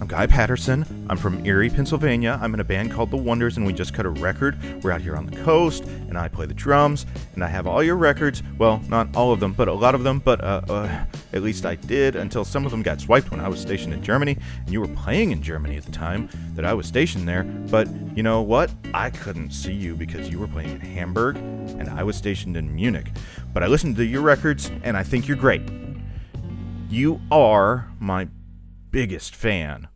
I'm Guy Patterson. I'm from Erie, Pennsylvania. I'm in a band called The Wonders, and we just cut a record. We're out here on the coast, and I play the drums, and I have all your records. Well, not all of them, but a lot of them, but uh, uh, at least I did until some of them got swiped when I was stationed in Germany, and you were playing in Germany at the time that I was stationed there. But you know what? I couldn't see you because you were playing in Hamburg, and I was stationed in Munich. But I listened to your records, and I think you're great. You are my biggest fan.